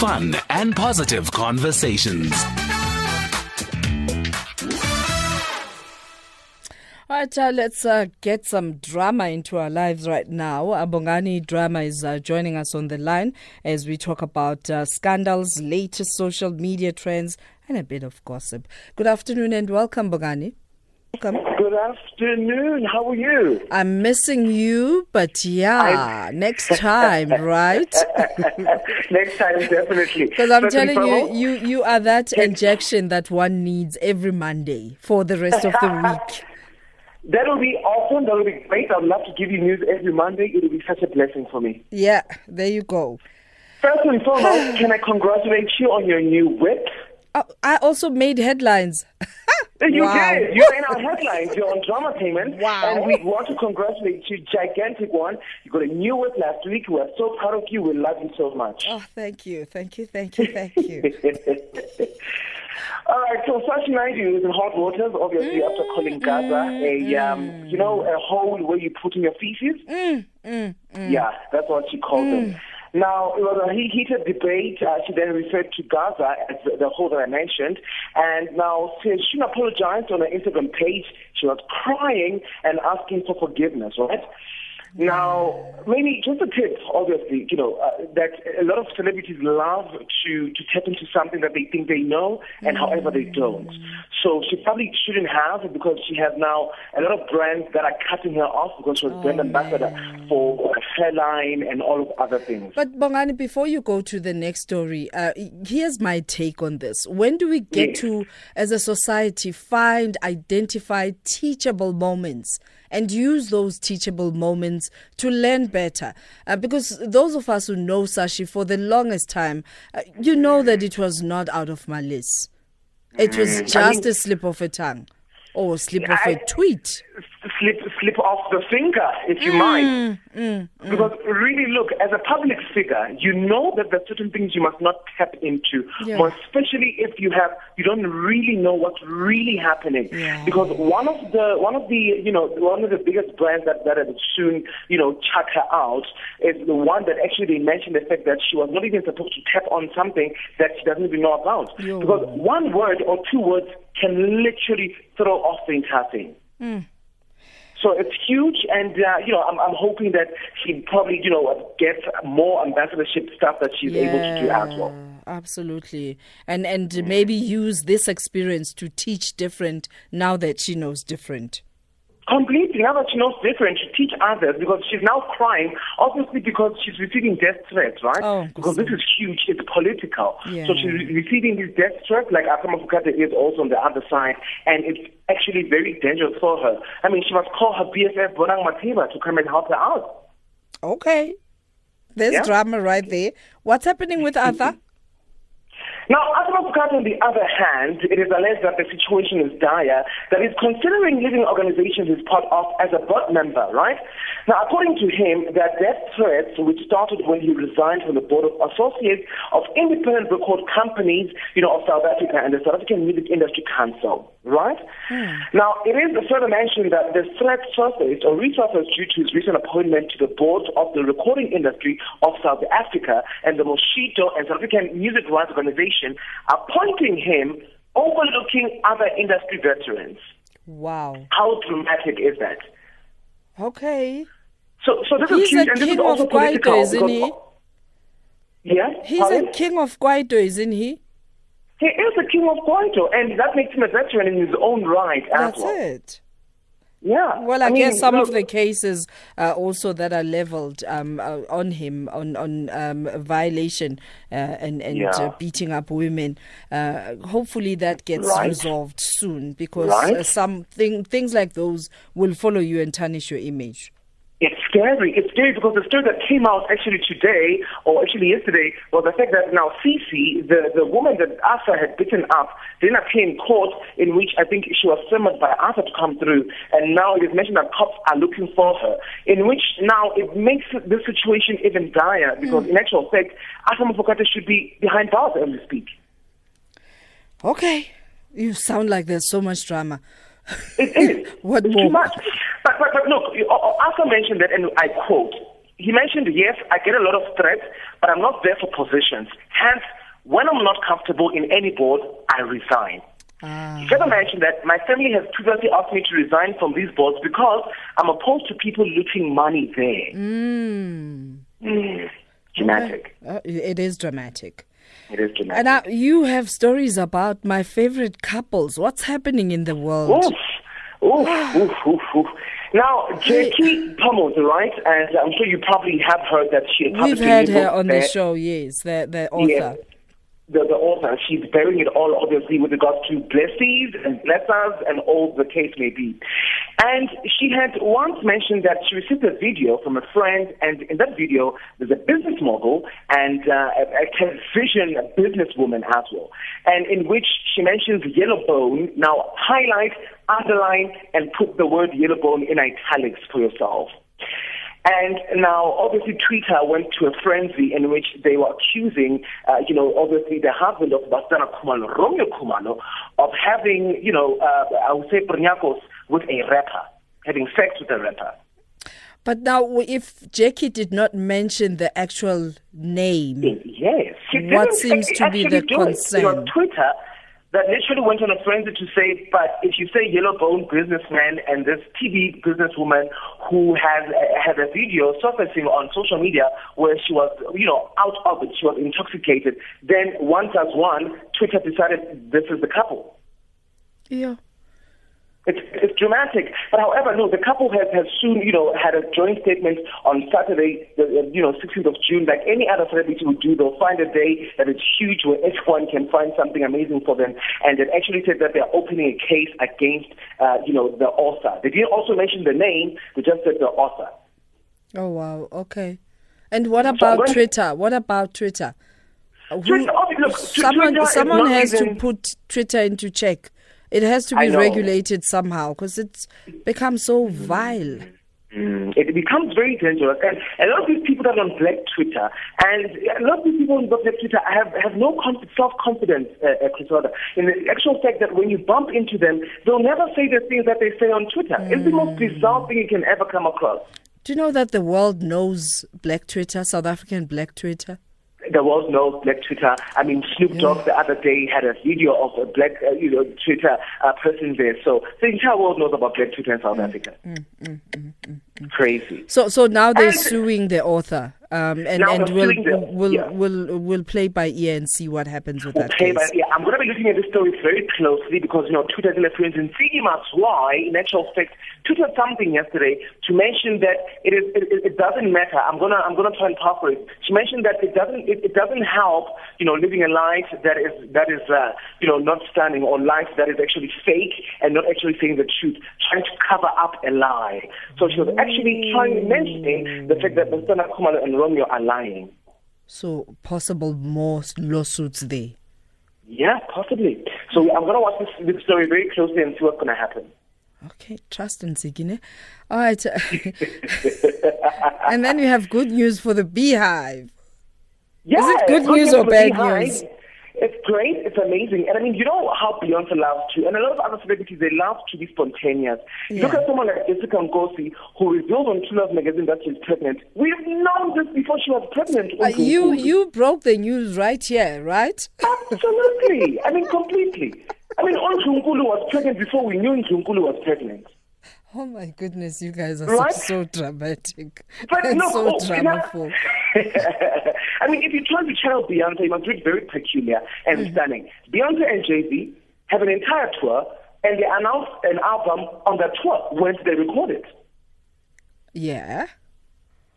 fun and positive conversations. All right, uh, let's uh, get some drama into our lives right now. Abongani Drama is uh, joining us on the line as we talk about uh, scandals, latest social media trends, and a bit of gossip. Good afternoon and welcome, Bongani. Welcome. Good afternoon. How are you? I'm missing you, but yeah, next time, right? Next time, definitely. Because I'm and telling you, you you are that injection that one needs every Monday for the rest of the week. That will be awesome. That will be great. I'd love to give you news every Monday. It will be such a blessing for me. Yeah, there you go. First and foremost, can I congratulate you on your new whip? Oh, I also made headlines. You Wow. did. You're in our headlines. You're on drama payment. Wow. And we want to congratulate you. Gigantic one. You got a new whip last week. We are so proud of you. We love you so much. Oh, thank you, thank you, thank you, thank you. All right, so Shashi Naidoo is in hot waters, obviously, mm. after calling Gaza a, mm. um, you know, a hole where you put in your feces. Mm. Yeah, that's what she called them. Now, it was a heated debate. Uh, she then referred to Gaza as the, the hole that I mentioned. And now, since she apologized on her Instagram page, she was crying and asking for forgiveness, right? Now, maybe just a tip, obviously, you know, uh, that a lot of celebrities love to, to tap into something that they think they know, and however they don't. So she probably shouldn't have because she has now a lot of brands that are cutting her off because she was brand ambassador for hairline and all of other things. But Bongani, before you go to the next story, uh, here's my take on this. When do we get Yes. to, as a society, find, identify teachable moments? And use those teachable moments to learn better. Uh, because those of us who know Shashi for the longest time, uh, you know that it was not out of malice. It was just a slip of a tongue or slip of a tweet. Slip slip off the finger, if you mm, mind. Mm, mm. Because really, look, as a public figure, you know that there are certain things you must not tap into, Yeah. more especially if you have you don't really know what's really happening. Yeah. Because one of the one of the you know one of the biggest brands that that soon you know chuck her out is the one that actually they mentioned the fact that she was not even supposed to tap on something that she doesn't even know about. Yo. Because one word or two words can literally throw off the entire thing. So it's huge, and uh, you know, I'm, I'm hoping that she probably, you know, gets more ambassadorship stuff that she's able to do as well. Absolutely. And and maybe use this experience to teach different now that she knows different. Completely. Now that she knows different, she teach others because she's now crying, obviously because she's receiving death threats, right? Oh, because this is huge. It's political. Yeah. So she's re- receiving these death threats, like Arthur Mafokate is also on the other side, and it's actually very dangerous for her. I mean, she must call her BFF Bonang Matheba to come and help her out. Okay. There's Yeah. drama right there. What's happening with Arthur? Now, Mafokate, on the other hand, it is alleged that the situation is dire, that he's considering leaving organizations he's part of as a board member, right? Now, according to him, there are death threats which started when he resigned from the board of associates of independent record companies, you know, of South Africa and the South African Music Industry Council, right? Hmm. Now, it is further mentioned that the threat surfaced or resurfaced due to his recent appointment to the board of the recording industry of South Africa and the Moshito and South African Music Rights Organization, appointing him overlooking other industry veterans. Wow. How dramatic is that? Okay. So, so this He's is huge, a and this king is also of political. isn't he? Yeah, He's pardon? a king of Kwaito, isn't he? He is the king of Kwaito, and that makes him a veteran in his own right as That's well. it. Yeah. Well, I, mean, guess some of the cases uh, also that are leveled um, uh, on him on on um, violation uh, and and Yeah. uh, beating up women. Uh, hopefully, that gets Right. resolved soon because Right. uh, some thing, things like those will follow you and tarnish your image. It's scary. It's scary because the story that came out actually today, or actually yesterday, was the fact that now Cici, the, the woman that Arthur had beaten up, didn't appear in court, in which I think she was summoned by Arthur to come through. And now it is mentioned that cops are looking for her, in which now it makes the situation even dire because, in actual fact, Arthur Mafokate should be behind bars as we speak. Okay, you sound like there's so much drama. It is. What it's more? too much. But, but, but look, you- uh, Arthur mentioned that, and I quote, he mentioned, yes, I get a lot of threats, but I'm not there for positions. Hence, when I'm not comfortable in any board, I resign. Ah. He further mentioned that my family has previously asked me to resign from these boards because I'm opposed to people looting money there. Mm. Mm. Dramatic. Uh, it is dramatic. It is dramatic. And uh, you have stories about my favorite couples. What's happening in the world? Oof. Oof, oof, oof, oof. Now, Jackie Phamotse, right? And I'm sure you probably have heard that she We've had her on the show, yes, the, the author. Yes. The, the author, she's bearing it all, obviously, with regards to blessings and blessers and all the case may be. And she had once mentioned that she received a video from a friend, and in that video, there's a business mogul and uh, a, a television businesswoman as well, and in which she mentions yellow bone. Now, highlight, underline, and put the word yellow bone in italics for yourself. And now, obviously, Twitter went to a frenzy in which they were accusing, uh, you know, obviously the husband of Basetsana Kumalo, Romeo Kumalo, of having, you know, uh, I would say, Brnyakos with a rapper, having sex with a rapper. But now, if Jackie did not mention the actual name, Yes. What seems to be the do it. It concern? was Twitter that literally went on a frenzy to say, but if you say yellow bone businessman and this TV businesswoman who has uh, had a video surfacing on social media where she was, you know, out of it, she was intoxicated, then one plus one, Twitter decided this is the couple. yeah. It's, it's dramatic. But however, no, the couple has, has soon, you know, had a joint statement on Saturday, the, you know, 16th of June, like any other celebrity would do. They'll find a day that is huge where everyone can find something amazing for them. And it actually said that they're opening a case against, uh, you know, the author. They didn't also mention the name, they just said the author. Oh, wow. Okay. And what about going- Twitter? What about Twitter? Who- Twitter- oh, look, someone Twitter someone has to put Twitter into check. It has to be regulated somehow because it's become so vile. Mm, it becomes very dangerous. And a lot of these people that are on Black Twitter, and a lot of these people on Black Twitter have, have no con- self-confidence, uh, uh, in the actual fact that when you bump into them, they'll never say the things that they say on Twitter. It's the most bizarre thing you can ever come across. Do you know that the world knows Black Twitter, South African Black Twitter? There was no Black Twitter. I mean, Snoop Dogg the other day had a video of a Black, uh, you know, Twitter uh, person there. So the entire world knows about Black Twitter in South mm, Africa. Mm, mm, Crazy. So so now they're And- suing the author, um, and Now and we'll the- we'll, yeah. we'll we'll play by ear and see what happens with that Okay, case. but yeah, I'm going to be looking at this story very closely because, you know, Twitter and see that's why, in actual fact, tweeted something yesterday to mention that it is it, it- doesn't matter. I'm gonna I'm gonna try and paraphrase. She mentioned that it doesn't it, it doesn't help, you know, living a life that is that is uh, you know not stunning or life that is actually fake and not actually saying the truth, trying to cover up a lie. So she was actually trying mentioning the fact that Mr. Kumalo and Are lying. So possible more lawsuits there. Yeah, possibly. So I'm going to watch this, this story very closely and see what's going to happen. Okay, trust and Zigine. All right. and then you have good news for the BeyHive. Yeah, it good it's news or bad behind. news? It's great. It's amazing. And I mean, you know how Beyonce loves to, and a lot of other celebrities, they love to be spontaneous. Yeah. Look at someone like Jessica Nkosi, who revealed on True Love magazine that she's pregnant. We've known this before she was pregnant. Uh, you you broke the news right here, right? Absolutely. I mean, completely. I mean, Nkulu was pregnant before we knew Nkulu was pregnant. Oh my goodness, you guys are Right? so, so dramatic But and no, so oh, dramaful. I mean, if you try to channel Beyonce, you must it very peculiar and Mm. stunning. Beyonce and Jay Z have an entire tour, and they announced an album on that tour once they record it. Yeah.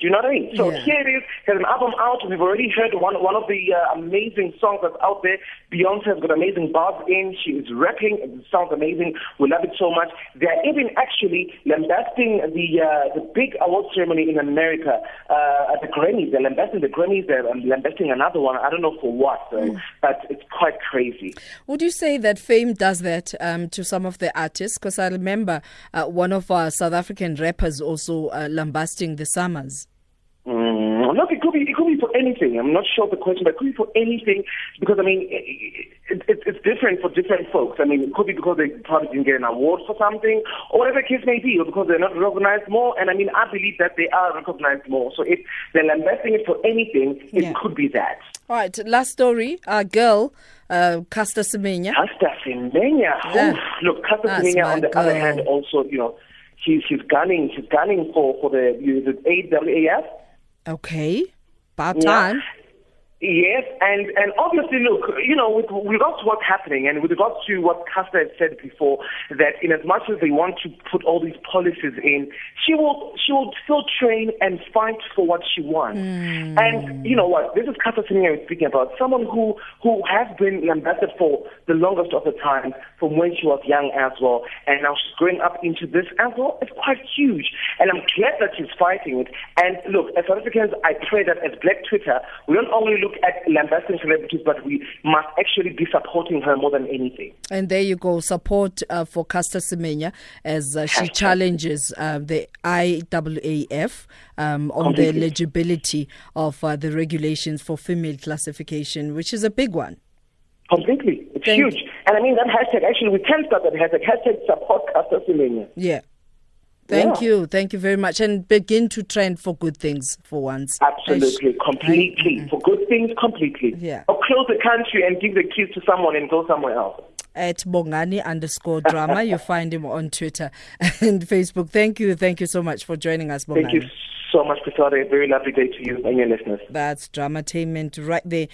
Do you know what I mean? So Yeah. here it is. There's an album out. We've already heard one one of the uh, amazing songs that's out there. Beyonce has got amazing bars in. She is rapping. It sounds amazing. We love it so much. They're even actually lambasting the uh, the big award ceremony in America uh, at the Grammys. They're lambasting the Grammys. They're um, lambasting another one. I don't know for what, though. But it's quite crazy. Would you say that fame does that um, to some of the artists? Because I remember uh, one of our South African rappers also uh, lambasting the SAMAs. Mm, look, it could be it could be for anything. I'm not sure of the question, but it could be for anything because I mean, it, it, it's different for different folks. I mean, it could be because they probably didn't get an award for something, or whatever the case may be, or because they're not recognized more. And I mean, I believe that they are recognized more. So if they're investing it for anything, it Yeah. could be that. All right, last story. A girl, uh, Caster Semenya. Caster Semenya. Yeah. Look, That's Semenya, on the other hand, also, you know, she's she's gunning, she's gunning for for the the IAAF. Okay, about Yeah. time. Yes, and, and obviously, look, you know, with, with regards to what's happening and with regards to what Caster had said before, that in as much as they want to put all these policies in, she will she will still train and fight for what she wants. Hmm. And you know what? This is Caster Semenya we're speaking about, someone who who has been an ambassador for the longest of the time from when she was young as well, and now she's growing up into this as well. It's quite huge, and I'm glad that she's fighting it. And look, as South Africans, I pray that as Black Twitter, we don't only look at lambasting celebrities, but we must actually be supporting her more than anything. And there you go, support uh, for Caster Semenya as uh, she challenges uh, the IAAF um, on the eligibility of uh, the regulations for female classification, which is a big one. Completely. It's Thank- huge. And I mean, that hashtag, actually, we can start that hashtag, hashtag support Caster Semenya. Yeah. Thank Yeah. you. Thank you very much. And begin to trend for good things for once. Absolutely, completely. Mm-hmm. For good things, completely. Yeah. Or close the country and give the keys to someone and go somewhere else. At Bongani underscore drama. you find him on Twitter and Facebook. Thank you. Thank you so much for joining us, Bongani. Thank you so much, Priscilla. A very lovely day to you and your listeners. That's Dramatainment right there.